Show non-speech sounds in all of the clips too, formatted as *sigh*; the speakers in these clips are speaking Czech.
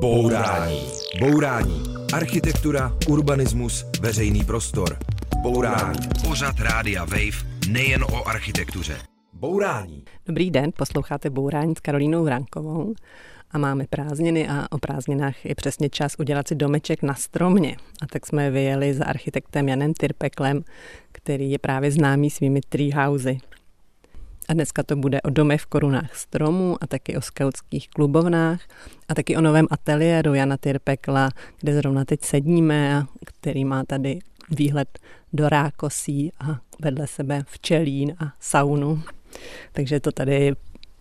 Bourání. Bourání. Architektura, urbanismus, veřejný prostor. Bourání. Pořad Rádia Wave nejen o architektuře. Bourání. Dobrý den, posloucháte Bourání s Karolínou Vrankovou a máme prázdniny a o prázdninách je přesně čas udělat si domeček na stromě. A tak jsme vyjeli za architektem Janem Tyrpeklem, který je právě známý svými treehousey. A dneska to bude o domech v korunách stromů a taky o skautských klubovnách a taky o novém ateliéru Jana Tyrpekla, kde zrovna teď sedíme a který má tady výhled do rákosí a vedle sebe včelín a saunu. Takže to tady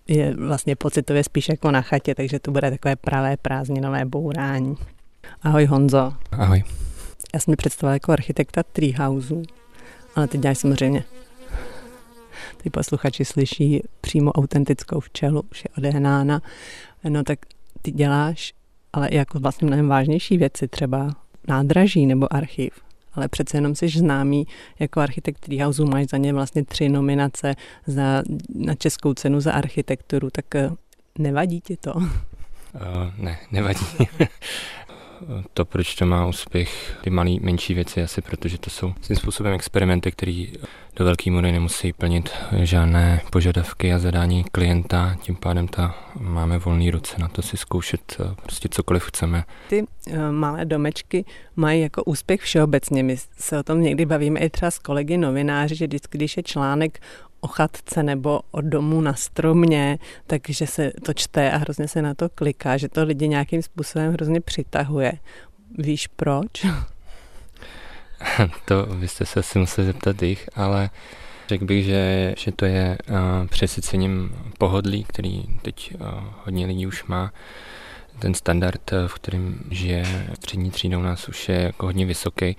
je vlastně pocitově spíš jako na chatě, takže to bude takové pravé prázdninové bourání. Ahoj Honzo. Ahoj. Já jsem mi představila jako architekta treehouse, ale teď děláš samozřejmě ty posluchači slyší přímo autentickou včelu, už je odehnána, no tak ty děláš ale jako vlastně mnohem vážnější věci, třeba nádraží nebo archiv. Ale přece jenom jsi známý jako architekt Treehouse, máš za ně vlastně tři nominace za, na českou cenu za architekturu, tak eh, nevadí ti to? Uh, ne, nevadí. *laughs* to, proč to má úspěch, ty malé, menší věci, asi protože to jsou svým způsobem experimenty, které do velké míry nemusí plnit žádné požadavky a zadání klienta, tím pádem ta máme volné ruce na to si zkoušet eh, prostě cokoliv chceme. Ty uh, malé domečky mají jako úspěch všeobecně. My se o tom někdy bavíme i třeba s kolegy novináři, že vždycky, když je článek o chatce nebo o domu na stromě, takže se to čte a hrozně se na to kliká, že to lidi nějakým způsobem hrozně přitahuje. Víš proč? *laughs* to byste se asi museli zeptat jich, ale řekl bych, že, že to je uh, přesycením pohodlí, který teď uh, hodně lidí už má. Ten standard, v kterém žije střední třída u nás už je jako hodně vysoký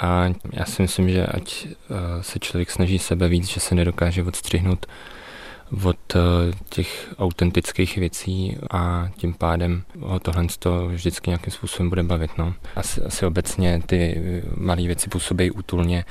a já si myslím, že ať eh, se člověk snaží sebe víc, že se nedokáže odstřihnout od eh, těch autentických věcí a tím pádem ho tohle to vždycky nějakým způsobem bude bavit. No. Asi, asi obecně ty malé věci působí útulně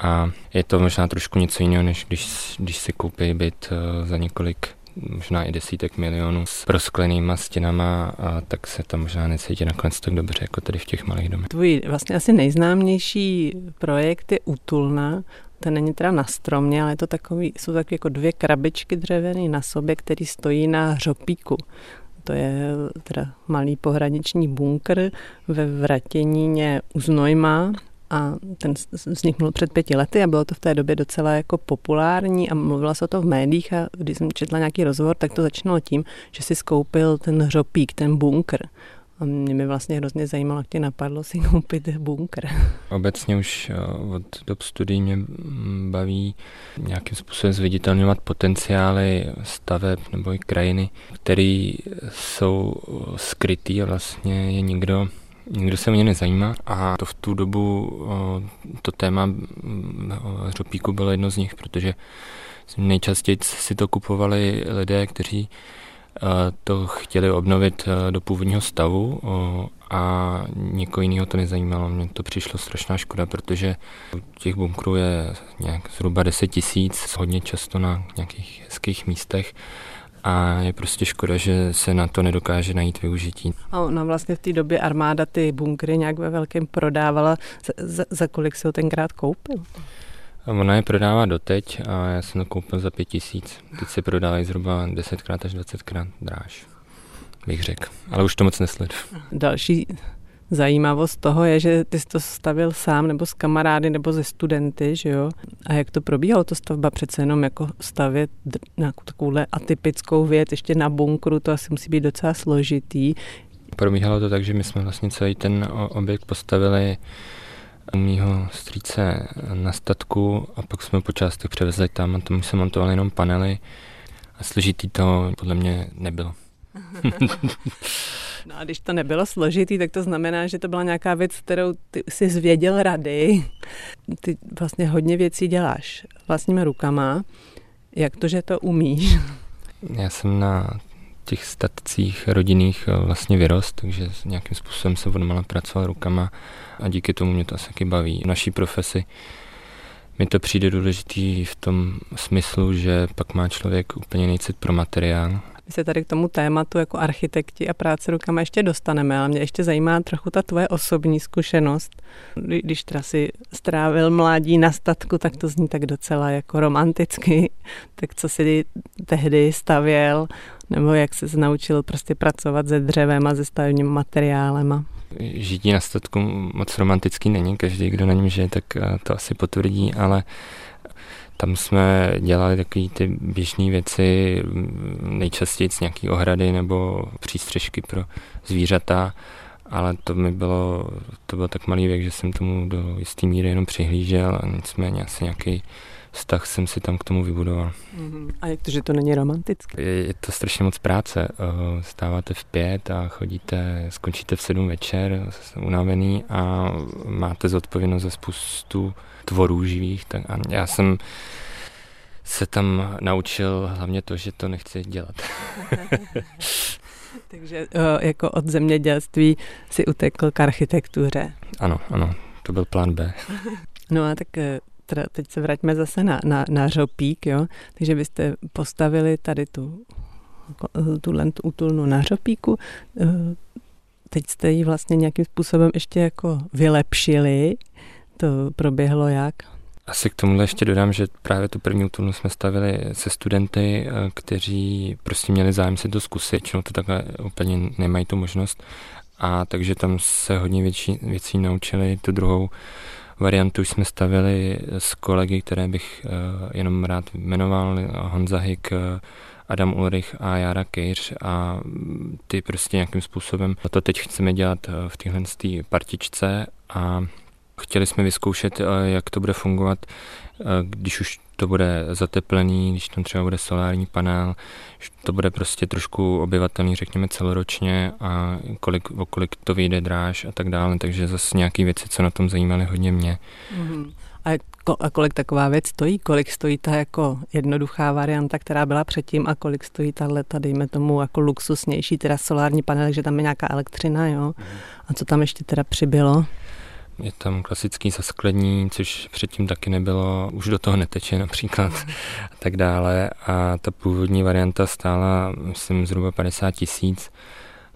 a je to možná trošku něco jiného, než když, když si koupí byt eh, za několik možná i desítek milionů s prosklenýma stěnama a tak se tam možná necítí nakonec tak dobře, jako tady v těch malých domech. Tvůj vlastně asi nejznámější projekt je Útulna, to není teda na stromě, ale je to takový, jsou takové jako dvě krabičky dřevěné na sobě, který stojí na hřopíku. To je teda malý pohraniční bunkr ve Vratěníně u Znojma a ten vzniknul před pěti lety a bylo to v té době docela jako populární a mluvila se o to v médiích a když jsem četla nějaký rozhovor, tak to začínalo tím, že si skoupil ten hřopík, ten bunkr. A mě mi vlastně hrozně zajímalo, jak tě napadlo si *laughs* koupit bunkr. Obecně už eh, od dob studií mě baví nějakým způsobem zviditelňovat potenciály staveb nebo i krajiny, které jsou skrytý a vlastně je nikdo Nikdo se ně nezajímá a to v tu dobu to téma hřopíku bylo jedno z nich, protože nejčastěji si to kupovali lidé, kteří to chtěli obnovit do původního stavu a někoho jiného to nezajímalo. Mně to přišlo strašná škoda, protože těch bunkrů je nějak zhruba 10 tisíc, hodně často na nějakých hezkých místech a je prostě škoda, že se na to nedokáže najít využití. A ona vlastně v té době armáda ty bunkry nějak ve velkém prodávala. Za, za, za kolik se ho tenkrát koupil? Ona je prodává doteď a já jsem to koupil za pět tisíc. Teď se prodávají zhruba 10krát až 20krát dráž, bych řekl. Ale už to moc nesleduji. Další Zajímavost toho je, že ty jsi to stavil sám nebo s kamarády nebo ze studenty, že jo? A jak to probíhalo, to stavba přece jenom jako stavět nějakou takovouhle atypickou věc ještě na bunkru, to asi musí být docela složitý. Probíhalo to tak, že my jsme vlastně celý ten objekt postavili u mýho strýce na statku a pak jsme po částech převezli tam a tomu se montovali jenom panely a složitý to podle mě nebylo. *laughs* *laughs* No a když to nebylo složitý, tak to znamená, že to byla nějaká věc, kterou ty si zvěděl rady. Ty vlastně hodně věcí děláš vlastníma rukama. Jak to, že to umíš? Já jsem na těch statcích rodinných eh, vlastně vyrost, takže nějakým způsobem se odmala pracoval rukama a díky tomu mě to asi taky baví. V naší profesi mi to přijde důležitý v tom smyslu, že pak má člověk úplně nejcit pro materiál My se tady k tomu tématu jako architekti a práce rukama ještě dostaneme, ale mě ještě zajímá trochu ta tvoje osobní zkušenost. Když teda si strávil mládí na statku, tak to zní tak docela jako romanticky. *laughs* Tak co si tehdy stavěl, nebo jak se naučil prostě pracovat se dřevem a se stavebním materiálem? Žití na statku moc romantický není, každý, kdo na něm žije, tak eh, to asi potvrdí, ale tam jsme dělali takové ty běžné věci, nejčastěji z nějaký ohrady nebo přístřežky pro zvířata, ale to mi bylo, to byl tak malý věk, že jsem tomu do jisté míry jenom přihlížel a nicméně asi nějaký vztah jsem si tam k tomu vybudoval. Mm-hmm. A jak to, že to není romantické? Je, je to strašně moc práce. Stáváte v pět a chodíte, skončíte v sedm večer, unavený a máte zodpovědnost za spoustu tvorů živých. Tak a já jsem se tam naučil hlavně to, že to nechci dělat. *laughs* Takže jako od zemědělství si utekl k architektuře. Ano, ano, to byl plán B. *laughs* No a tak e, teda teď se vraťme zase na, na, na řopík, jo? takže byste postavili tady tu, tu útulnu na řopíku, teď jste ji vlastně nějakým způsobem ještě jako vylepšili, to proběhlo jak? Asi k tomuhle ještě dodám, že právě tu první útulnu jsme stavili se studenty, e, kteří prostě měli zájem si to zkusit, čeho to takhle úplně nemají tu možnost. A takže tam se hodně větší, věcí naučili. Tu druhou variantu jsme stavili s kolegy, které bych uh, jenom rád jmenoval, Honza Hik, eh, Adam Ulrich a Jara Kejř a ty prostě nějakým způsobem to teď chceme dělat eh, v téhle partičce a chtěli jsme vyzkoušet, jak to bude fungovat, když už to bude zateplený, když tam třeba bude solární panel, že to bude prostě trošku obyvatelný, řekněme celoročně a kolik, o kolik to vyjde dráž a tak dále, takže zase nějaké věci, co na tom zajímaly hodně mě. Mm-hmm. A, ko, a kolik taková věc stojí? Kolik stojí ta jako jednoduchá varianta, která byla předtím a kolik stojí tahle, dejme tomu, jako luxusnější, teda solární panel, že tam je nějaká elektřina, jo? Mm-hmm. A co tam ještě teda přibylo? Je tam klasický zaskladní, což předtím taky nebylo, už do toho neteče například a tak dále. A ta původní varianta stála, myslím, zhruba 50 tisíc.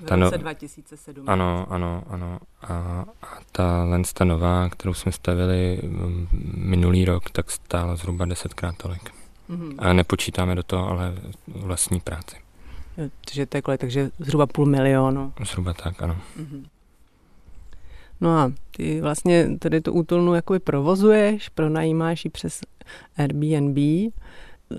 V roce 2007. Ano, ano, ano. A, a ta lensta nová, kterou jsme stavili mm, minulý rok, tak stála zhruba desetkrát tolik. Mm-hmm. A nepočítáme do toho ale vlastní práci. Takže to je kolik, takže zhruba půl milionu. Zhruba tak, ano. Mm-hmm. No a ty vlastně tady tu útulnu jakoby provozuješ, pronajímáš ji přes Airbnb,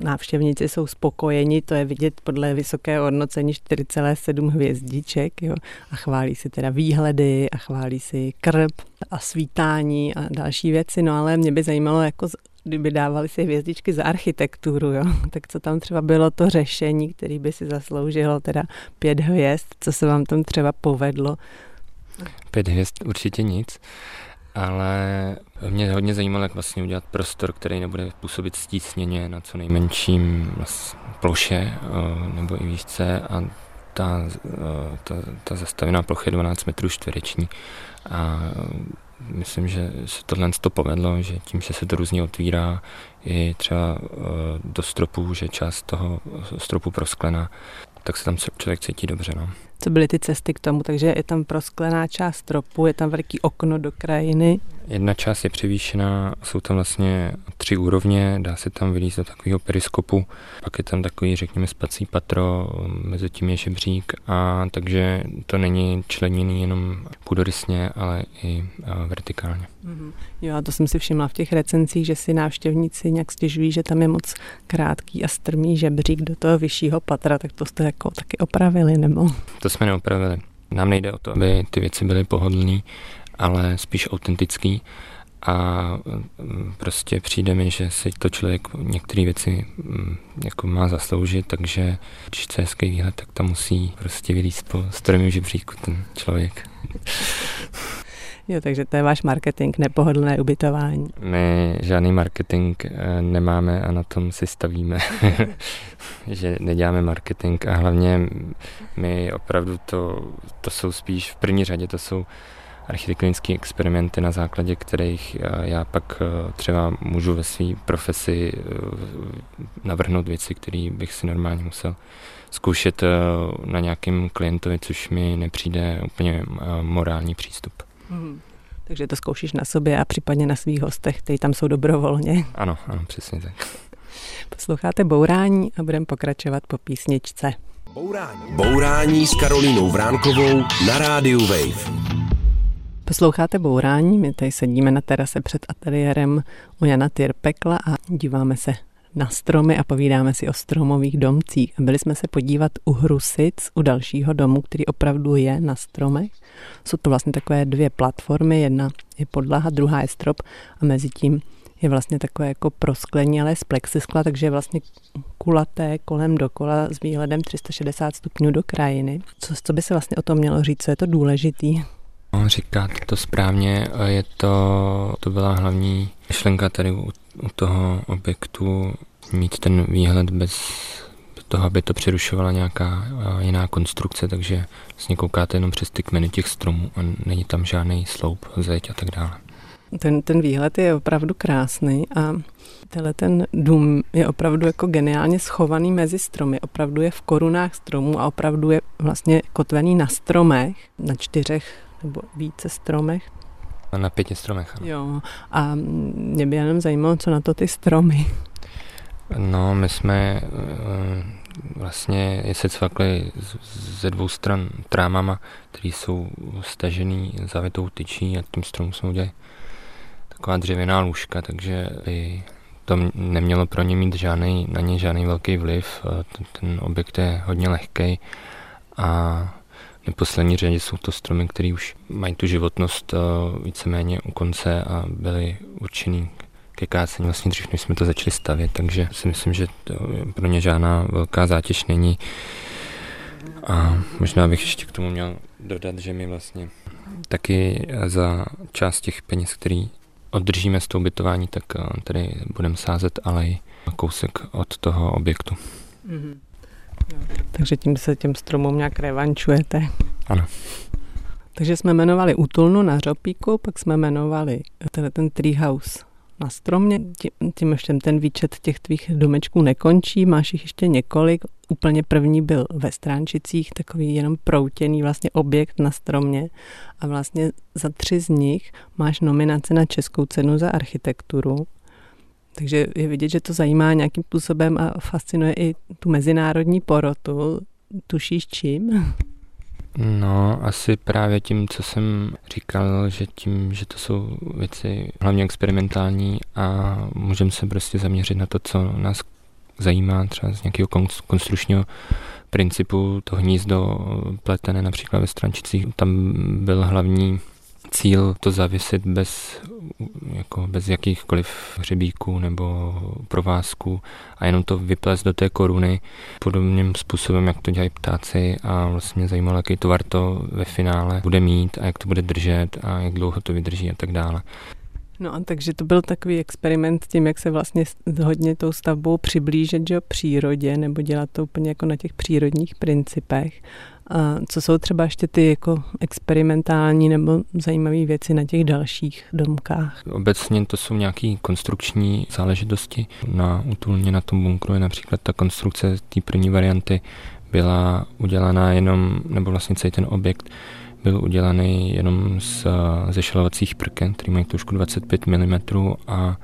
návštěvníci jsou spokojeni, to je vidět podle vysokého hodnocení 4,7 hvězdiček jo, a chválí si teda výhledy a chválí si krb a svítání a další věci, no ale mě by zajímalo, jako kdyby dávali si hvězdičky za architekturu, jo, *laughs* tak co tam třeba bylo to řešení, který by si zasloužilo teda pět hvězd, co se vám tam třeba povedlo Pět hvězd určitě nic, ale mě hodně zajímalo, jak vlastně udělat prostor, který nebude působit stísněně na co nejmenším ploše eh, nebo i výšce a ta, eh, ta, ta zastavená plocha je 12 metrů čtvereční a myslím, že se tohle to povedlo, že tím, že se to různě otvírá i třeba eh, do stropu, že část toho stropu prosklená, tak se tam člověk cítí dobře. No co byly ty cesty k tomu, takže je tam prosklená část stropu, je tam velký okno do krajiny. Jedna část je převýšená, jsou tam vlastně tři úrovně, dá se tam vylízt do takového periskopu, pak je tam takový, řekněme, spací patro, mezi tím je žebřík, a takže to není členěný jenom půdorysně, ale i vertikálně. Mm-hmm. Jo, a to jsem si všimla v těch recenzích, že si návštěvníci nějak stěžují, že tam je moc krátký a strmý žebřík do toho vyššího patra, tak to jste jako taky opravili, nebo? To jsme neopravili. Nám nejde o to, aby ty věci byly pohodlné, ale spíš autentický a mm, prostě přijde mi, že si to člověk některé věci mm, jako má zasloužit, takže když chce hezký výhled, tak tam musí prostě vylíst po strmém žebříku ten člověk. Jo, takže to je váš marketing, nepohodlné ubytování. My žádný marketing eh, nemáme a na tom si stavíme, *laughs* *laughs* že neděláme marketing a hlavně my opravdu to, to jsou spíš v první řadě, to jsou architektonické experimenty, na základě kterých já pak třeba můžu ve své profesi navrhnout věci, které bych si normálně musel zkoušet na nějakém klientovi, což mi nepřijde úplně morální přístup. Hmm. Takže to zkoušíš na sobě a případně na svých hostech, kteří tam jsou dobrovolně. Ano, ano, přesně tak. Posloucháte Bourání a budeme pokračovat po písničce. Bourání. Bourání s Karolínou Vránkovou na rádiu Wave. Posloucháte Bourání, my tady sedíme na terase před ateliérem u Jana Tyrpekla a díváme se na stromy a povídáme si o stromových domcích. Byli jsme se podívat u Hrusic, u dalšího domu, který opravdu je na stromech. Jsou to vlastně takové dvě platformy, jedna je podlaha, druhá je strop a mezi tím je vlastně takové jako prosklení, ale z plexiskla, takže je vlastně kulaté kolem dokola s výhledem 360 stupňů do krajiny. Co, co by se vlastně o tom mělo říct, co je to důležitý? Říkáte to správně, je to, to byla hlavní myšlenka tady u, u toho objektu, mít ten výhled bez toho, aby to přerušovala nějaká jiná konstrukce, takže vlastně koukáte jenom přes ty kmeny těch stromů a není tam žádný sloup, zeď a tak dále. Ten, ten výhled je opravdu krásný a tenhle ten dům je opravdu jako geniálně schovaný mezi stromy. Opravdu je v korunách stromů a opravdu je vlastně kotvený na stromech, na čtyřech nebo více stromech. A na pěti stromech. Ano. Jo, a mě by jenom zajímalo, co na to ty stromy. No, my jsme eh, vlastně je se cvakli ze dvou stran trámama, které jsou stažený zavitou tyčí a tím stromům jsme udělali taková dřevěná lůžka, takže by to nemělo pro ně mít žádný, na ně žádný velký vliv. Ten, ten objekt je hodně lehký a neposlední řadě jsou to stromy, které už mají tu životnost víceméně u konce a byly určený ke kácení vlastně dřív, než jsme to začali stavět, takže si myslím, že to pro ně žádná velká zátěž není. A možná bych ještě k tomu měl dodat, že my vlastně taky za část těch peněz, který oddržíme z toho ubytování, tak eh, tady budeme sázet alej kousek od toho objektu. Mm-hmm. Takže tím se těm stromům nějak revančujete. Ano. Takže jsme jmenovali útulnu na Řopíku, pak jsme jmenovali ten, ten treehouse na stromě. Tím, tím ještě ten výčet těch tvých domečků nekončí, máš jich ještě několik. Úplně první byl ve Stránčicích, takový jenom proutěný vlastně objekt na stromě a vlastně za tři z nich máš nominace na Českou cenu za architekturu. Takže je vidět, že to zajímá nějakým způsobem a fascinuje i tu mezinárodní porotu. Tušíš čím? No, asi právě tím, co jsem říkal, že tím, že to jsou věci hlavně experimentální a můžeme se prostě zaměřit na to, co nás zajímá třeba z nějakého konstručního principu, to hnízdo pletené například ve Strančicích, tam byl hlavní cíl to zavěsit bez, jako bez jakýchkoliv hřebíků nebo provázků a jenom to vyplést do té koruny podobným způsobem, jak to dělají ptáci a vlastně zajímalo, jaký tvar to ve finále bude mít a jak to bude držet a jak dlouho to vydrží a tak dále. No a takže to byl takový experiment tím, jak se vlastně hodně tou stavbou přiblížit že, přírodě nebo dělat to úplně jako na těch přírodních principech. A co jsou třeba ještě ty jako experimentální nebo zajímavé věci na těch dalších domkách? Obecně to jsou nějaké konstrukční záležitosti. Na útulně na tom bunkru je například ta konstrukce té první varianty byla udělaná jenom, nebo vlastně celý ten objekt byl udělaný jenom z, ze šalovacích prken, který mají tušku 25 mm a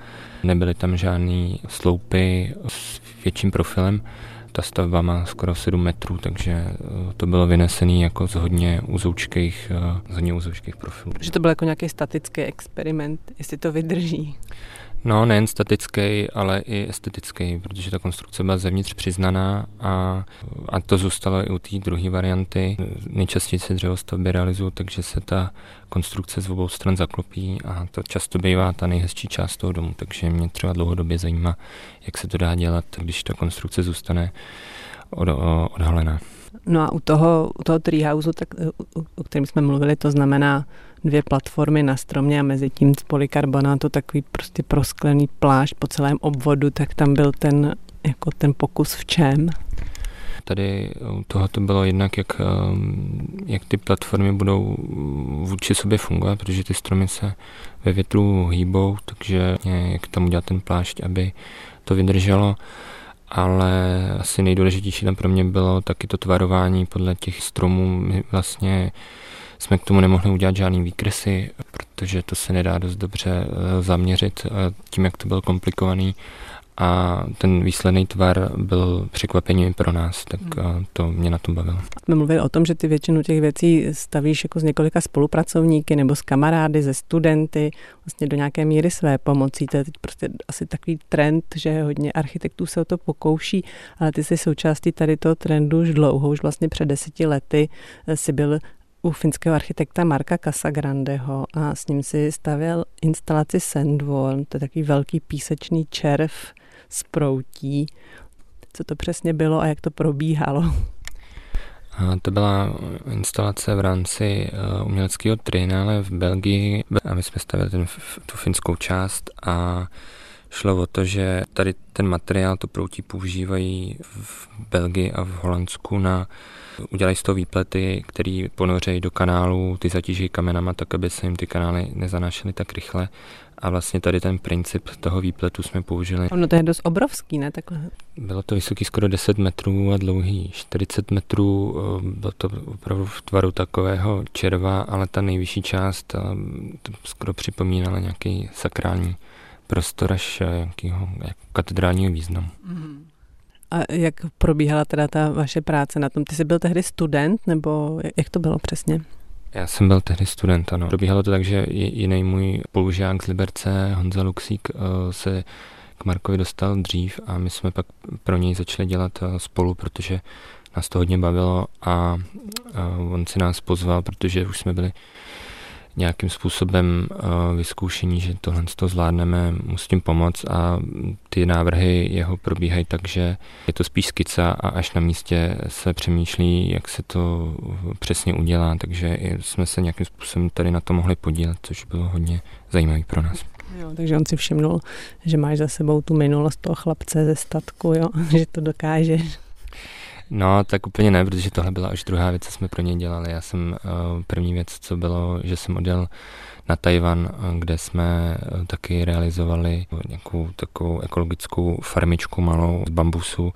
nebyly tam žádné sloupy s větším profilem ta stavba má skoro 7 metrů, takže eh, to bylo vynesené jako z hodně uzoučkých, eh, z hodně uzoučkých profilů. Že to byl jako nějaký statický experiment, jestli to vydrží. No, nejen statický, ale i estetický, protože ta konstrukce byla zevnitř přiznaná a, a to zůstalo i u té druhé varianty. Nejčastěji se dřevostavby realizují, takže se ta konstrukce z obou stran zaklopí a to často bývá ta nejhezčí část toho domu, takže mě třeba dlouhodobě zajímá, jak se to dá dělat, když ta konstrukce zůstane od, odhalená. No a u toho, u toho treehouse, tak, o kterém jsme mluvili, to znamená dvě platformy na stromě a mezi tím z polikarbonátu takový prostě prosklený plášť po celém obvodu, tak tam byl ten, jako ten pokus v čem? tady toho to bylo jednak, jak, jak ty platformy budou vůči sobě fungovat, protože ty stromy se ve větru hýbou, takže jak tam udělat ten plášť, aby to vydrželo ale asi nejdůležitější tam pro mě bylo taky to tvarování podle těch stromů. My vlastně jsme k tomu nemohli udělat žádný výkresy, protože to se nedá dost dobře eh, zaměřit eh, tím, jak to bylo komplikovaný a ten výsledný tvar byl překvapením pro nás, tak hmm. to mě na tom bavilo. Jsme mluvili o tom, že ty většinu těch věcí stavíš jako s několika spolupracovníky nebo s kamarády, ze studenty, vlastně do nějaké míry své pomocí. To je teď prostě asi takový trend, že hodně architektů se o to pokouší, ale ty jsi součástí tady toho trendu už dlouho, už vlastně před deseti lety si byl u finského architekta Marka Casagrandeho a s ním si stavěl instalaci Sandwall, to je takový velký písečný červ, z proutí. Co to přesně bylo a jak to probíhalo? A to byla instalace v rámci uh, uměleckého trinále v Belgii a my jsme stavili ten, tu finskou část a šlo o to, že tady ten materiál, to proutí používají v Belgii a v Holandsku na udělají z toho výplety, který ponořejí do kanálu, ty zatíží kamenama, tak aby se jim ty kanály nezanášely tak rychle a vlastně tady ten princip toho výpletu jsme použili. Ono to je dost obrovský, ne? Takhle. Bylo to vysoký skoro 10 metrů a dlouhý 40 metrů. Bylo to opravdu v tvaru takového červa, ale ta nejvyšší část eh, to skoro připomínala nějaký sakrální prostor až nějakého jako katedrálního významu. Mm-hmm. A jak probíhala teda ta vaše práce na tom? Ty jsi byl tehdy student, nebo jak to bylo přesně? Já jsem byl tehdy student, ano. Probíhalo to tak, že jiný můj spolužák z Liberce, Honza Luxík, eh, se k Markovi dostal dřív a my jsme pak pro něj začali dělat eh, spolu, protože nás to hodně bavilo a eh, on si nás pozval, protože už jsme byli nějakým způsobem uh, vyzkoušení, že tohle to zvládneme, mu s tím pomoct a ty návrhy jeho probíhají tak, že je to spíš skica a až na místě se přemýšlí, jak se to přesně udělá, takže jsme se nějakým způsobem tady na to mohli podílet, což bylo hodně zajímavý pro nás. Jo, takže on si všimnul, že máš za sebou tu minulost toho chlapce ze statku, jo, *laughs* že to dokážeš. No, tak úplně ne, protože tohle byla už druhá věc, co jsme pro ně dělali. Já jsem uh, první věc, co bylo, že jsem odjel na Tajvan, eh, kde jsme uh, taky realizovali nějakou takovou ekologickou farmičku malou z bambusu,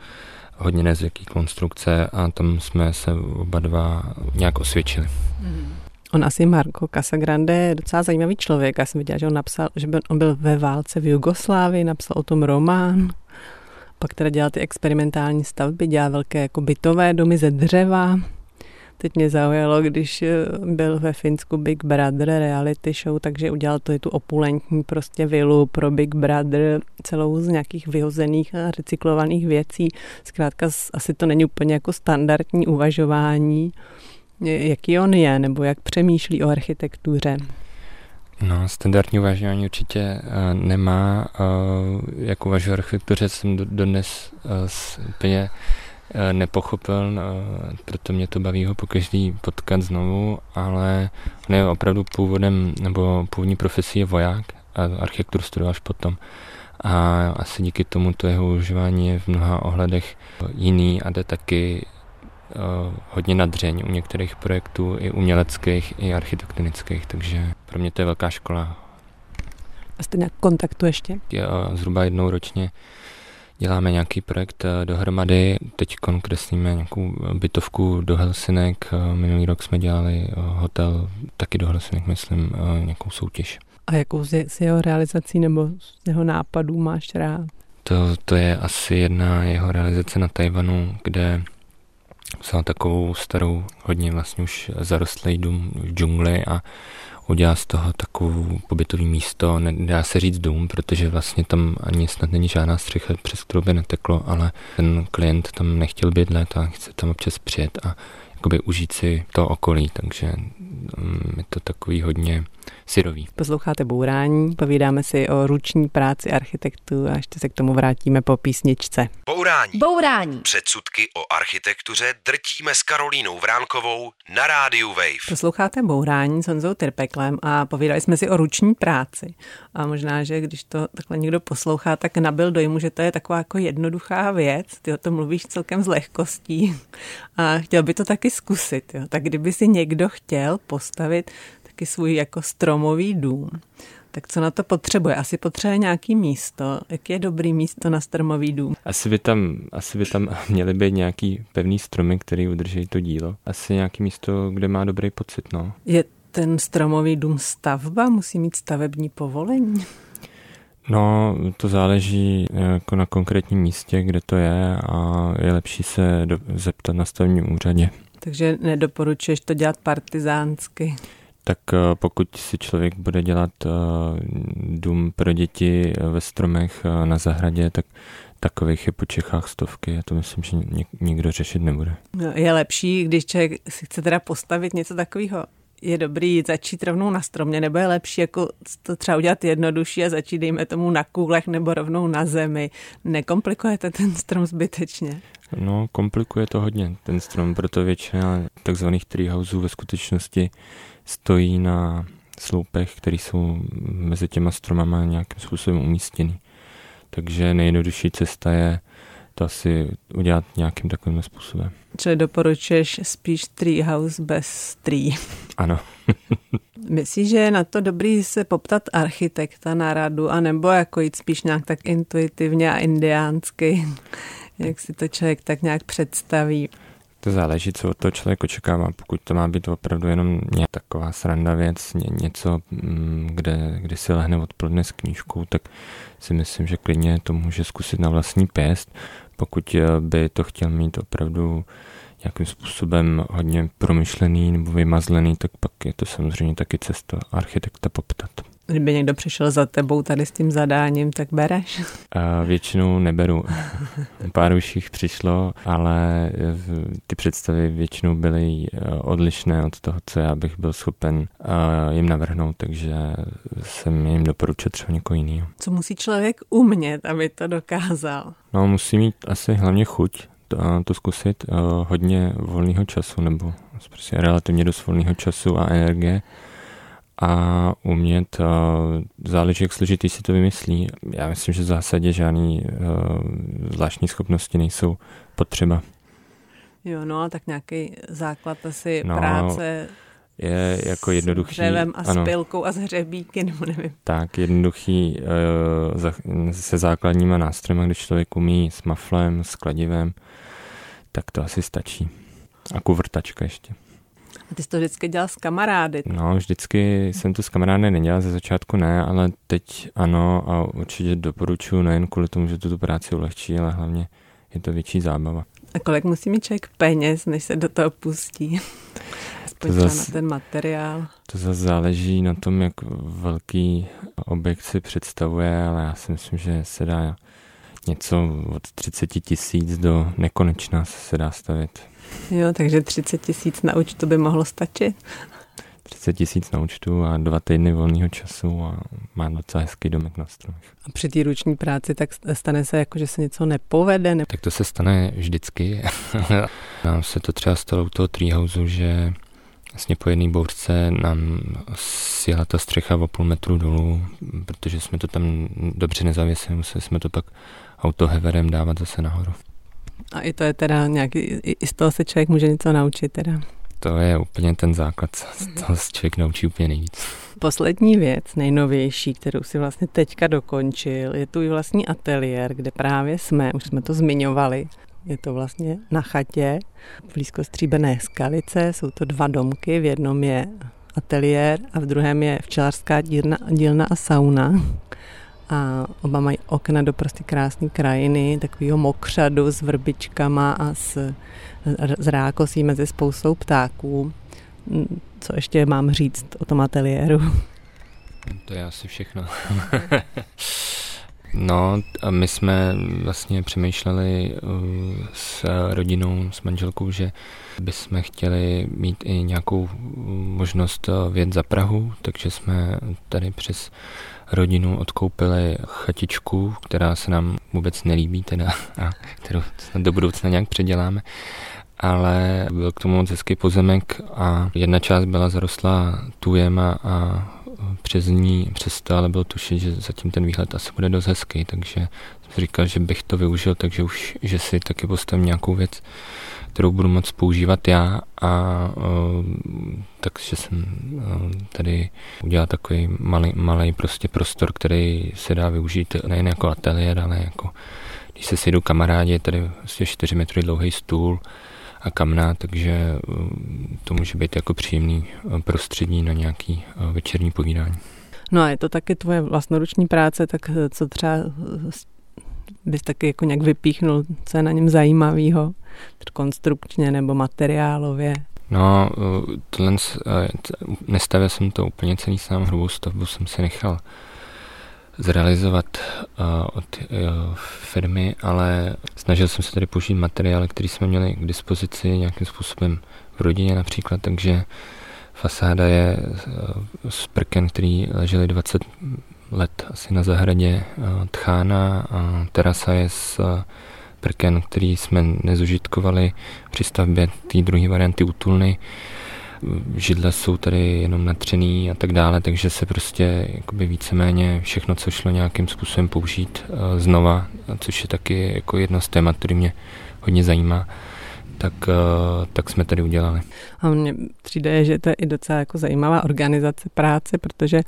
hodně nezvyklý konstrukce a tam jsme se oba dva nějak osvědčili. Mm. On asi Marco Casagrande je docela zajímavý člověk. Já jsem viděla, že on napsal, že on byl ve válce v Jugoslávii, napsal o tom román. Pak teda dělal ty experimentální stavby, dělal velké jako bytové domy ze dřeva. Teď mě zaujalo, když eh, byl ve Finsku Big Brother reality show, takže udělal to i tu opulentní prostě vilu pro Big Brother, celou z nějakých vyhozených a recyklovaných věcí. Zkrátka asi to není úplně jako standardní uvažování, jaký on je, nebo jak přemýšlí o architektuře. No, standardní uvažování určitě uh, nemá. Uh, jak uvažuji architektuře, jsem dodnes uh, úplně uh, nepochopil, uh, proto mě to baví ho po každý potkat znovu, ale on je opravdu původem, nebo původní profesí je voják a architekturu studoval až potom. A asi díky tomu to jeho užívání je v mnoha ohledech jiný a jde taky hodně nadřeň u některých projektů, i uměleckých, i architektonických, takže pro mě to je velká škola. A jste nějak kontaktu ještě? Je, uh, zhruba jednou ročně děláme nějaký projekt uh, dohromady. Teď kreslíme nějakou bytovku do Helsinek. Uh, minulý rok jsme dělali hotel taky do Helsinek, myslím, nějakou soutěž. A jakou z, z jeho realizací nebo z jeho nápadů máš rád? To, to je asi jedna jeho realizace na Tajvanu, kde vzal takovou starou, hodně vlastně už zarostlý dům v džungli a udělal z toho takovou pobytový místo, nedá se říct dům, protože vlastně tam ani snad není žádná střecha, přes kterou by neteklo, ale ten klient tam nechtěl bydlet a chce tam občas přijet a jakoby užít si to okolí, takže um, je to takový hodně syrový. Posloucháte Bourání, povídáme si o ruční práci architektů a ještě se k tomu vrátíme po písničce. Bourání. Bourání. Předsudky o architektuře drtíme s Karolínou Vránkovou na rádiu Wave. Posloucháte Bourání s Honzou Tyrpeklem a povídali jsme si o ruční práci. A možná, že když to takhle někdo poslouchá, tak nabil dojmu, že to je taková jako jednoduchá věc. Ty o tom mluvíš celkem z lehkostí a chtěl by to taky zkusit. Jo. Tak kdyby si někdo chtěl postavit taky svůj jako stromový dům, tak co na to potřebuje? Asi potřebuje nějaký místo. Jaký je dobrý místo na stromový dům? Asi by tam, asi by tam *laughs* měly být nějaký pevný stromy, který udrží to dílo. Asi nějaký místo, kde má dobrý pocit, no. Je ten stromový dům stavba? Musí mít stavební povolení? No, to záleží jako na konkrétním místě, kde to je a je lepší se do, zeptat na stavním úřadě. Takže nedoporučuješ to dělat partizánsky? Tak eh, pokud si člověk bude dělat eh, dům pro děti ve stromech eh, na zahradě, tak takových je po Čechách stovky a to myslím, že nikdo řešit nebude. No, je lepší, když člověk si chce teda postavit něco takového je dobrý začít rovnou na stromě, nebo je lepší jako to třeba udělat jednodušší a začít, dejme tomu, na kůlech nebo rovnou na zemi. Nekomplikujete ten strom zbytečně? No, komplikuje to hodně ten strom, proto většina takzvaných treehouseů ve skutečnosti stojí na sloupech, které jsou mezi těma stromama nějakým způsobem umístěný. Takže nejjednodušší cesta je asi udělat nějakým takovým způsobem. Čili doporučuješ spíš treehouse bez tree. Ano. *laughs* Myslíš, že je na to dobrý se poptat architekta na radu, anebo jako jít spíš nějak tak intuitivně a indiánsky, *laughs* jak si to člověk tak nějak představí? To záleží, co od toho člověk očekává. Pokud to má být opravdu jenom nějaká taková sranda věc, něco, mm, kde, kde si lehne odpoledne s knížkou, tak si myslím, že klidně to může zkusit na vlastní pěst. Pokud eh, by to chtěl mít opravdu nějakým způsobem hodně promyšlený nebo vymazlený, tak pak je to samozřejmě taky cesta architekta poptat. Kdyby někdo přišel za tebou tady s tím zadáním, tak bereš? A většinou neberu. *laughs* Pár už jich přišlo, ale ty představy většinou byly eh, odlišné od toho, co já bych byl schopen eh, jim navrhnout, takže jsem jim doporučil třeba někoho jiného. Co musí člověk umět, aby to dokázal? No, musí mít asi hlavně chuť to, to zkusit, eh, hodně volného času nebo prostě relativně dost volného času a energie a umět, záleží, jak složitý si to vymyslí. Já myslím, že v zásadě žádný zvláštní schopnosti nejsou potřeba. Jo, no a tak nějaký základ asi no, práce je jako jednoduchý. S dřevem a ano, s pilkou a s hřebíky, nebo nevím. Tak, jednoduchý se základníma nástroji, když člověk umí s maflem, s kladivem, tak to asi stačí. A kuvrtačka ještě. A ty jsi to vždycky dělal s kamarády? No, vždycky jsem to s kamarády nedělal, ze začátku ne, ale teď ano a určitě doporučuji nejen kvůli tomu, že to tu práci ulehčí, ale hlavně je to větší zábava. A kolik musí mít člověk peněz, než se do toho pustí? *laughs* Aspoň to zas, na ten materiál. To zase záleží na tom, jak velký objekt si představuje, ale já si myslím, že se dá něco od 30 tisíc do nekonečna se dá stavit. Jo, takže 30 tisíc na účtu by mohlo stačit? 30 tisíc na účtu a dva týdny volného času a má docela hezký domek na stromech. A při té ruční práci tak stane se jako, že se něco nepovede? Ne... Tak to se stane vždycky. *laughs* nám se to třeba stalo u toho treehouse, že vlastně po jedné bouřce nám sjela ta střecha o půl metru dolů, protože jsme to tam dobře nezavěsili, museli jsme to pak autoheverem dávat zase nahoru. A i to je teda nějaký, i z toho se člověk může něco naučit teda. To je úplně ten základ, z toho se člověk naučí úplně nejvíc. Poslední věc, nejnovější, kterou si vlastně teďka dokončil, je tu i vlastní ateliér, kde právě jsme, už jsme to zmiňovali. Je to vlastně na chatě, blízko stříbené skalice, jsou to dva domky, v jednom je ateliér a v druhém je včelařská dílna, dílna a sauna a oba mají okna do prostě krásné krajiny, takového mokřadu s vrbičkama a s, s rákosí mezi spoustou ptáků. Co ještě mám říct o tom ateliéru? *laughs* To je asi všechno. *laughs* No, a my jsme vlastně přemýšleli uh, s rodinou, s manželkou, že bychom chtěli mít i nějakou možnost uh, věc za Prahu, takže jsme tady přes rodinu odkoupili chatičku, která se nám vůbec nelíbí teda a kterou do budoucna nějak předěláme. Ale byl k tomu moc hezký pozemek a jedna část byla zarostlá tujem a, přes ní, ale bylo tušit, že zatím ten výhled asi bude dost hezký, takže jsem říkal, že bych to využil, takže už, že si taky postavím nějakou věc, kterou budu moc používat já a takže jsem tady udělal takový malý, malý prostě prostor, který se dá využít nejen jako ateliér, ale jako když se sejdou kamarádi, je tady vlastně 4 metry dlouhý stůl, a kamna, takže to může být jako příjemný prostředí na nějaký večerní povídání. No a je to taky tvoje vlastnoruční práce, tak co třeba bys taky jako nějak vypíchnul, co je na něm zajímavého, konstrukčně nebo materiálově? No, tohle, nestavil jsem to úplně celý sám, hrubou stavbu jsem si nechal zrealizovat uh, od firmy, ale snažil jsem se tady použít materiály, které jsme měli k dispozici nějakým způsobem v rodině například, takže fasáda je z prken, který leželi 20 let asi na zahradě uh, tchána a terasa je z uh, prken, který jsme nezužitkovali při stavbě té druhé varianty útulny. Židle jsou tady jenom natřený a tak dále, takže se prostě víceméně všechno, co šlo nějakým způsobem použít eh, znova, což je taky jako jedno z témat, který mě hodně zajímá, tak, eh, tak jsme tady udělali. A mně přijde, že to je i docela jako zajímavá organizace práce, protože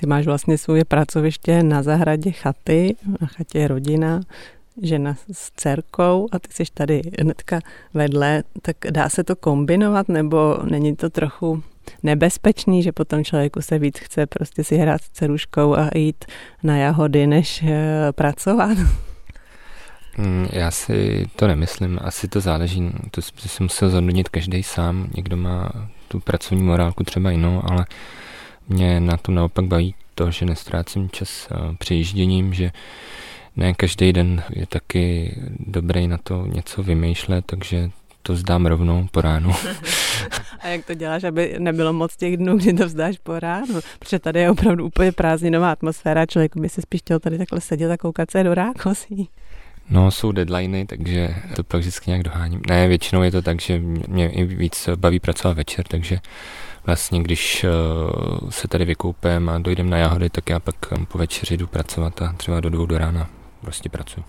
ty máš vlastně svoje pracoviště na zahradě chaty, na chatě je rodina, žena s dcerkou a ty jsi tady hnedka vedle, tak dá se to kombinovat nebo není to trochu nebezpečný, že potom člověku se víc chce prostě si hrát s dceruškou a jít na jahody, než eh, pracovat? Hmm, já si to nemyslím, asi to záleží, to si musel zhodnotit každý sám, někdo má tu pracovní morálku třeba jinou, ale mě na to naopak baví to, že nestrácím čas eh, přejížděním, že ne každý den je taky dobrý na to něco vymýšlet, takže to vzdám rovnou po ránu. *laughs* A jak to děláš, aby nebylo moc těch dnů, kdy to vzdáš po ránu? Protože tady je opravdu úplně prázdninová atmosféra, člověk by si spíš chtěl tady takhle sedět a koukat se do rákosí. No, jsou deadliny, takže to pak vždycky nějak doháním. Ne, většinou je to tak, že mě i víc baví pracovat večer, takže vlastně když eh, se tady vykoupem a dojdem na jahody, tak já pak po večeři jdu pracovat a třeba do dvou do rána prostě pracuji.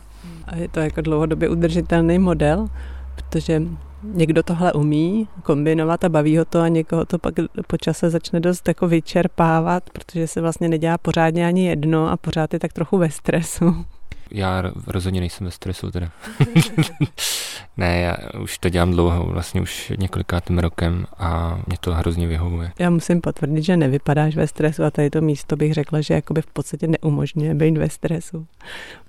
A je to jako dlouhodobě udržitelný model, protože někdo tohle umí kombinovat a baví ho to a někoho to pak po čase začne dost jako vyčerpávat, protože se vlastně nedělá pořádně ani jedno a pořád je tak trochu ve stresu. Já rozhodně nejsem ve stresu teda. *laughs* ne, já už to dělám dlouho, vlastně už několikátým rokem a mě to hrozně vyhovuje. Já musím potvrdit, že nevypadáš ve stresu a tady to místo bych řekla, že jakoby v podstatě neumožňuje být ve stresu.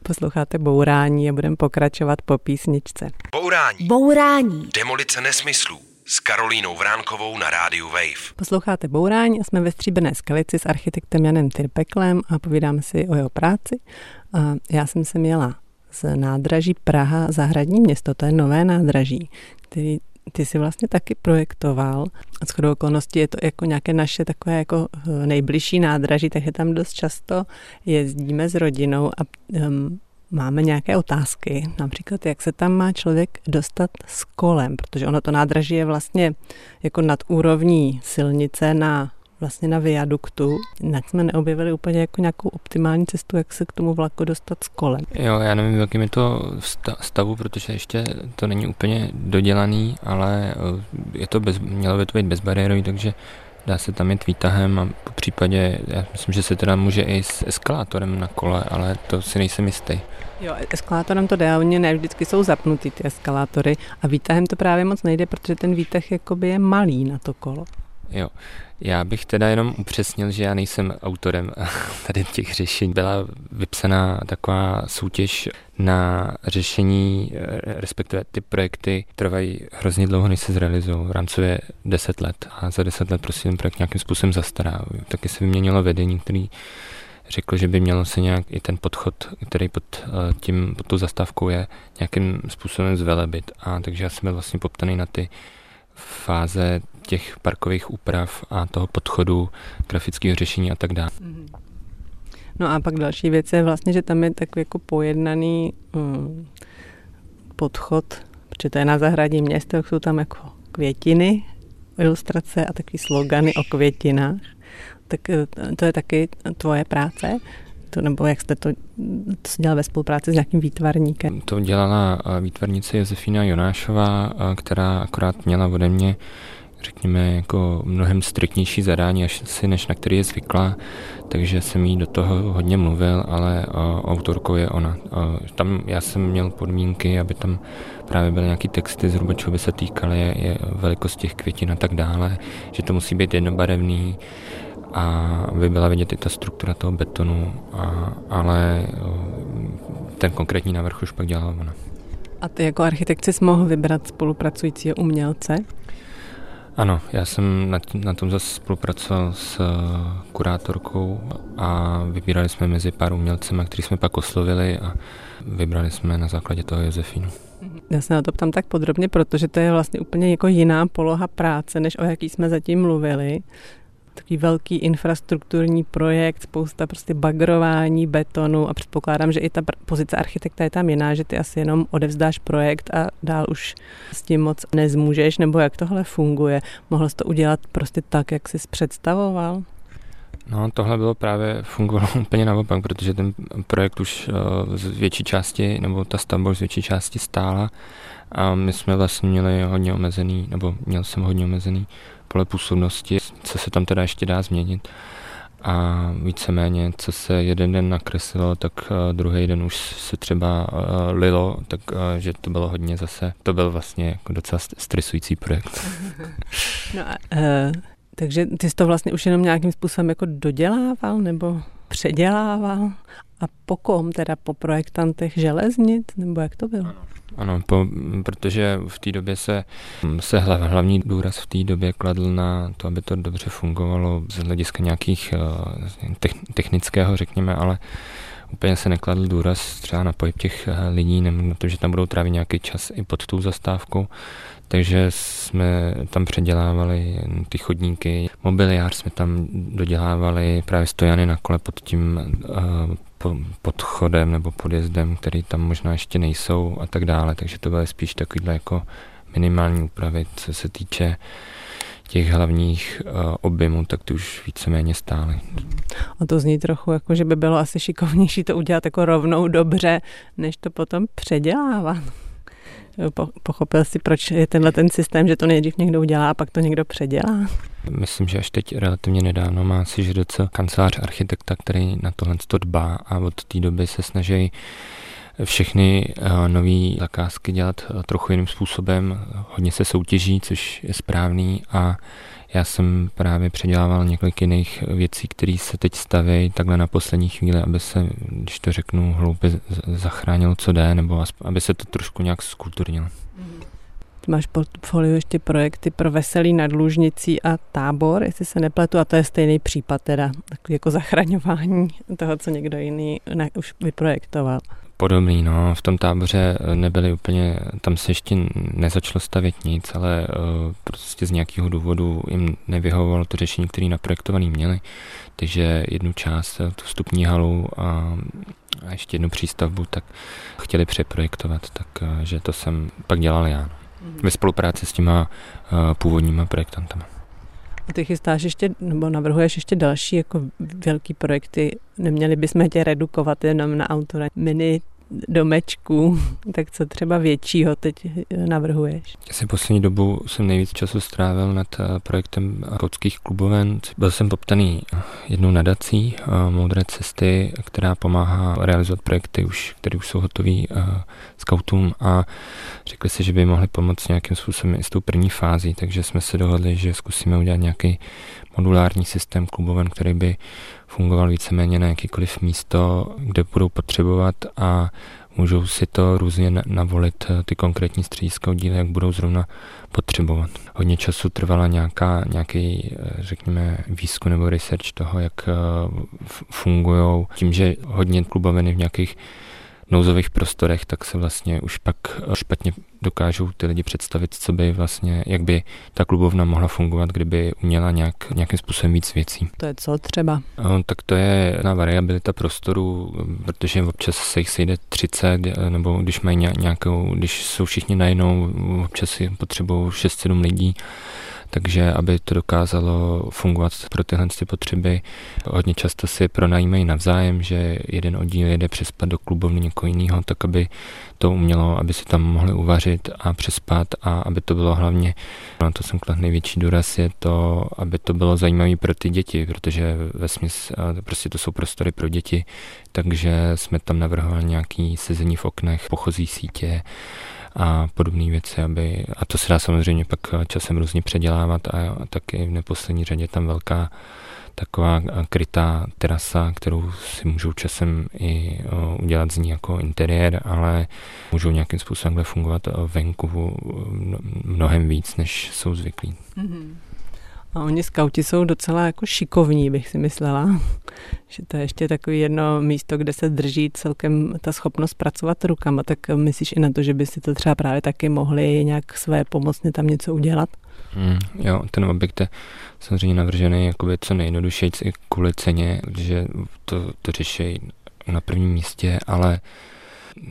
Posloucháte Bourání a budeme pokračovat po písničce. Bourání. Bourání. Demolice nesmyslů s Karolínou Vránkovou na rádiu Wave. Posloucháte Bourání a jsme ve Stříbené skalici s architektem Janem Tyrpeklem a povídáme si o jeho práci. A já jsem se měla z nádraží Praha Zahradní město, to je nové nádraží, který ty si vlastně taky projektoval. A shodou okolností je to jako nějaké naše takové jako eh, nejbližší nádraží, takže tam dost často jezdíme s rodinou a um, máme nějaké otázky, například jak se tam má člověk dostat s kolem, protože ono to nádraží je vlastně jako nad úrovní silnice na vlastně na viaduktu, tak jsme neobjevili úplně jako nějakou optimální cestu, jak se k tomu vlaku dostat s kolem. Jo, já nevím, v jakém je to stavu, protože ještě to není úplně dodělaný, ale eh, je to bez, mělo by to být bezbariérový, takže dá se tam jít výtahem a po případě, já myslím, že se teda může i s eskalátorem na kole, ale to si nejsem jistý. Jo, eskalátorem to jde, oni ne vždycky jsou zapnutý ty eskalátory a výtahem to právě moc nejde, protože ten výtah jakoby je malý na to kolo. Jo, já bych teda jenom upřesnil, že já nejsem autorem *laughs* tady těch řešení. Byla vypsaná taková soutěž na řešení, respektive ty projekty trvají hrozně dlouho, než se zrealizují. V rámci je 10 let a za 10 let prostě ten projekt nějakým způsobem zastará. Taky se vyměnilo vedení, který řekl, že by mělo se nějak i ten podchod, který pod, tím, pod tou zastávkou je, nějakým způsobem zvelebit. A takže já jsem byl vlastně poptaný na ty fáze těch parkových úprav a toho podchodu, grafického řešení a tak dále. Mhm. No a pak další věc je vlastně, že tam je takový jako pojednaný um, podchod, protože to je na zahradě města, jsou tam jako květiny, ilustrace a takový slogany o květinách. Tak eh, to je taky tvoje práce? To, nebo jak jste to, to dělal ve spolupráci s nějakým výtvarníkem? To dělala eh, výtvarnice Josefína Jonášová, eh, která akorát měla ode mě řekněme, jako mnohem striktnější zadání asi než na který je zvyklá, takže jsem jí do toho hodně mluvil, ale autorkou je ona. Tam já jsem měl podmínky, aby tam právě byly nějaké texty, zhruba čeho by se týkaly, je, je velikost těch květin a tak dále, že to musí být jednobarevný, a aby byla vidět i ta struktura toho betonu, a, ale ten konkrétní návrh už pak dělala ona. A ty jako architekt jsi mohl vybrat spolupracujícího umělce? Ano, já jsem na, na tom zase spolupracoval s uh, kurátorkou a vybírali jsme mezi pár umělcema, který jsme pak oslovili a vybrali jsme na základě toho Josefínu. Já se na to ptám tak podrobně, protože to je vlastně úplně jako jiná poloha práce, než o jaký jsme zatím mluvili takový velký infrastrukturní projekt, spousta prostě bagrování, betonu a předpokládám, že i ta pozice architekta je tam jiná, že ty asi jenom odevzdáš projekt a dál už s tím moc nezmůžeš, nebo jak tohle funguje. Mohl jsi to udělat prostě tak, jak jsi představoval? No, tohle bylo právě, fungovalo *laughs* úplně naopak, protože ten projekt už uh, z větší části, nebo ta stavba už z větší části stála a my jsme vlastně měli hodně omezený, nebo měl jsem hodně omezený pole působnosti, co se tam teda ještě dá změnit. A víceméně, co se jeden den nakreslilo, tak uh, druhý den už se třeba uh, lilo, tak uh, že to bylo hodně zase, to byl vlastně jako docela stresující projekt. *laughs* no a, uh, takže ty jsi to vlastně už jenom nějakým způsobem jako dodělával nebo předělával? A po kom, teda po projektantech železnic, nebo jak to bylo? Ano. Ano, po, protože v té době se, se hlavní důraz v té době kladl na to, aby to dobře fungovalo z hlediska nějakých eh, technického, řekněme, ale úplně se nekladl důraz třeba na pohyb těch eh, lidí, nebo na to, že tam budou trávit nějaký čas i pod tou zastávkou. Takže jsme tam předělávali ty chodníky, mobiliář jsme tam dodělávali, právě stojany na kole pod tím uh, podchodem nebo podjezdem, který tam možná ještě nejsou a tak dále, takže to byly spíš takovýhle jako minimální úpravy, co se týče těch hlavních uh, objemů, tak ty už víceméně stály. A to zní trochu jako, že by bylo asi šikovnější to udělat jako rovnou dobře, než to potom předělávat. Pochopil si, proč je tenhle ten systém, že to nejdřív někdo udělá a pak to někdo předělá? Myslím, že až teď relativně nedávno má si ždoce kancelář architekta, který na tohle to dbá a od té doby se snaží všechny uh, nové zakázky dělat uh, trochu jiným způsobem. Hodně se soutěží, což je správný a já jsem právě předělával několik jiných věcí, které se teď staví takhle na poslední chvíli, aby se, když to řeknu hloupě, zachránilo, co jde, nebo aby se to trošku nějak skulturnilo. Ty máš portfolio ještě projekty pro Veselý nad Lužnicí a Tábor, jestli se nepletu, a to je stejný případ teda, jako zachraňování toho, co někdo jiný už vyprojektoval. Podobný, no. V tom táboře eh, nebyly úplně, tam se ještě nezačalo stavět nic, ale uh, prostě z nějakého důvodu jim nevyhovovalo to řešení, které naprojektovaný měli. Takže jednu část, eh, tu vstupní halu a, a ještě jednu přístavbu, tak chtěli přeprojektovat, takže to jsem pak dělal já. No. Ve spolupráci s těma původníma projektantama. Ty chystáš ještě, nebo navrhuješ ještě další jako velký projekty. Neměli bychom tě redukovat jenom na autora mini domečků, *laughs* tak co třeba většího teď navrhuješ? Asi poslední dobu jsem nejvíc času strávil nad eh, projektem Kockých kluboven. Byl jsem poptaný jednou nadací eh, Moudré cesty, která pomáhá realizovat projekty, už, které už jsou hotové eh, scoutům a řekli si, že by mohli pomoct nějakým způsobem i s tou první fází, takže jsme se dohodli, že zkusíme udělat nějaký modulární systém kluboven, který by fungoval víceméně na jakýkoliv místo, kde budou potřebovat a můžou si to různě navolit eh, ty konkrétní střediska oddíly, jak budou zrovna potřebovat. Hodně času trvala nějaká, nějaký, eh, řekněme, výzkum nebo research toho, jak eh, fungují. Tím, že hodně kluboviny v nějakých nouzových prostorech, tak se vlastně už pak špatně dokážou ty lidi představit, co by vlastně, jak by ta klubovna mohla fungovat, kdyby uměla nějak, nějakým způsobem víc věcí. To je co třeba? Tak to je na variabilita prostoru, protože občas se jich sejde 30, nebo když mají nějakou, když jsou všichni najednou, občas si potřebují 6-7 lidí, takže aby to dokázalo fungovat pro tyhle ty potřeby, hodně často si pronajímají navzájem, že jeden oddíl jede přespat do klubovny někoho jiného, tak aby to umělo, aby si tam mohli uvařit a přespat a aby to bylo hlavně, na to jsem kladl největší důraz, je to, aby to bylo zajímavé pro ty děti, protože ve smysl, prostě to jsou prostory pro děti, takže jsme tam navrhovali nějaký sezení v oknech, pochozí sítě, a podobné věci, aby, a to se dá samozřejmě pak časem různě předělávat a, a taky v neposlední řadě tam velká taková krytá terasa, kterou si můžou časem i udělat z ní jako interiér, ale můžou nějakým způsobem fungovat venku mnohem víc, než jsou zvyklí. Mm-hmm. A oni skauti jsou docela jako šikovní, bych si myslela. *laughs* Že to je ještě takový jedno místo, kde se drží celkem ta schopnost pracovat rukama. Tak myslíš i na to, že by si to třeba právě taky mohli nějak své pomocně tam něco udělat? Mm, jo, ten objekt je samozřejmě navržený jakoby co nejjednodušeji i kvůli ceně, že to, to řeší na prvním místě, ale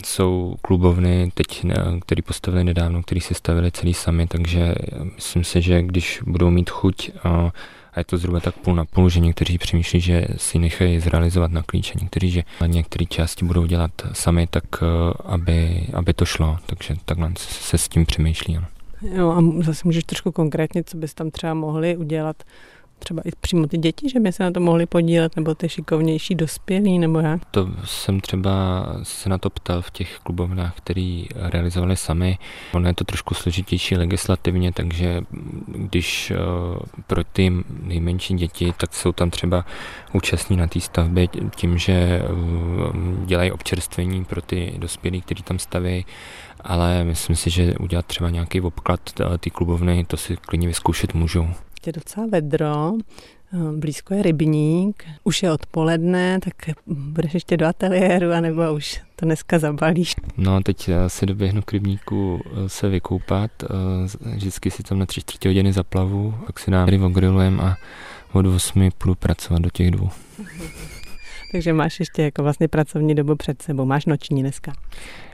jsou klubovny, teď, který postavili nedávno, který si stavili celý sami, takže myslím si, že když budou mít chuť a, a je to zhruba tak půl na půl, že někteří přemýšlí, že si nechají zrealizovat na klíče, někteří, že některé části budou dělat sami, tak aby, aby to šlo, takže takhle se s tím přemýšlí. Jo, a zase můžeš trošku konkrétně, co bys tam třeba mohli udělat, třeba i přímo ty děti, že by se na to mohli podílet, nebo ty šikovnější dospělí, nebo jak? To jsem třeba se na to ptal v těch klubovnách, který realizovali sami. Ono je to trošku složitější legislativně, takže když eh, pro ty nejmenší děti, tak jsou tam třeba účastní na té stavbě tím, že eh, dělají občerstvení pro ty dospělí, kteří tam staví ale myslím si, že udělat třeba nějaký obklad eh, ty klubovny, to si klidně vyzkoušet můžou. Je docela vedro, eh, blízko je rybník, už je odpoledne, tak budeš ještě do ateliéru, anebo už to dneska zabalíš? No, teď si doběhnu k rybníku eh, se vykoupat, vždycky si tam na tři čtvrtě hodiny zaplavu, pak si dám tady ogrilujem a od 8 půjdu pracovat do těch dvou. *laughs* Takže máš ještě jako vlastně pracovní dobu před sebou, máš noční dneska.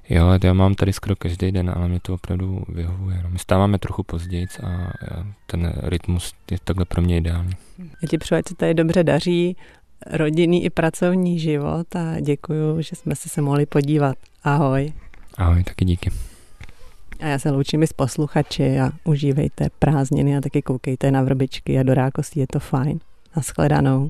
Jo, já mám tady skoro každý den, ale mě to opravdu vyhovuje. No, my stáváme trochu později a ten rytmus je takhle pro mě ideální. Já ti přeju, ať se tady dobře daří, rodinný i pracovní život a děkuji, že jsme se se mohli podívat. Ahoj. Ahoj, taky díky. A já se loučím i s posluchači a užívejte prázdniny a taky koukejte na vrbičky a do rákostí, je to fajn. Naschledanou.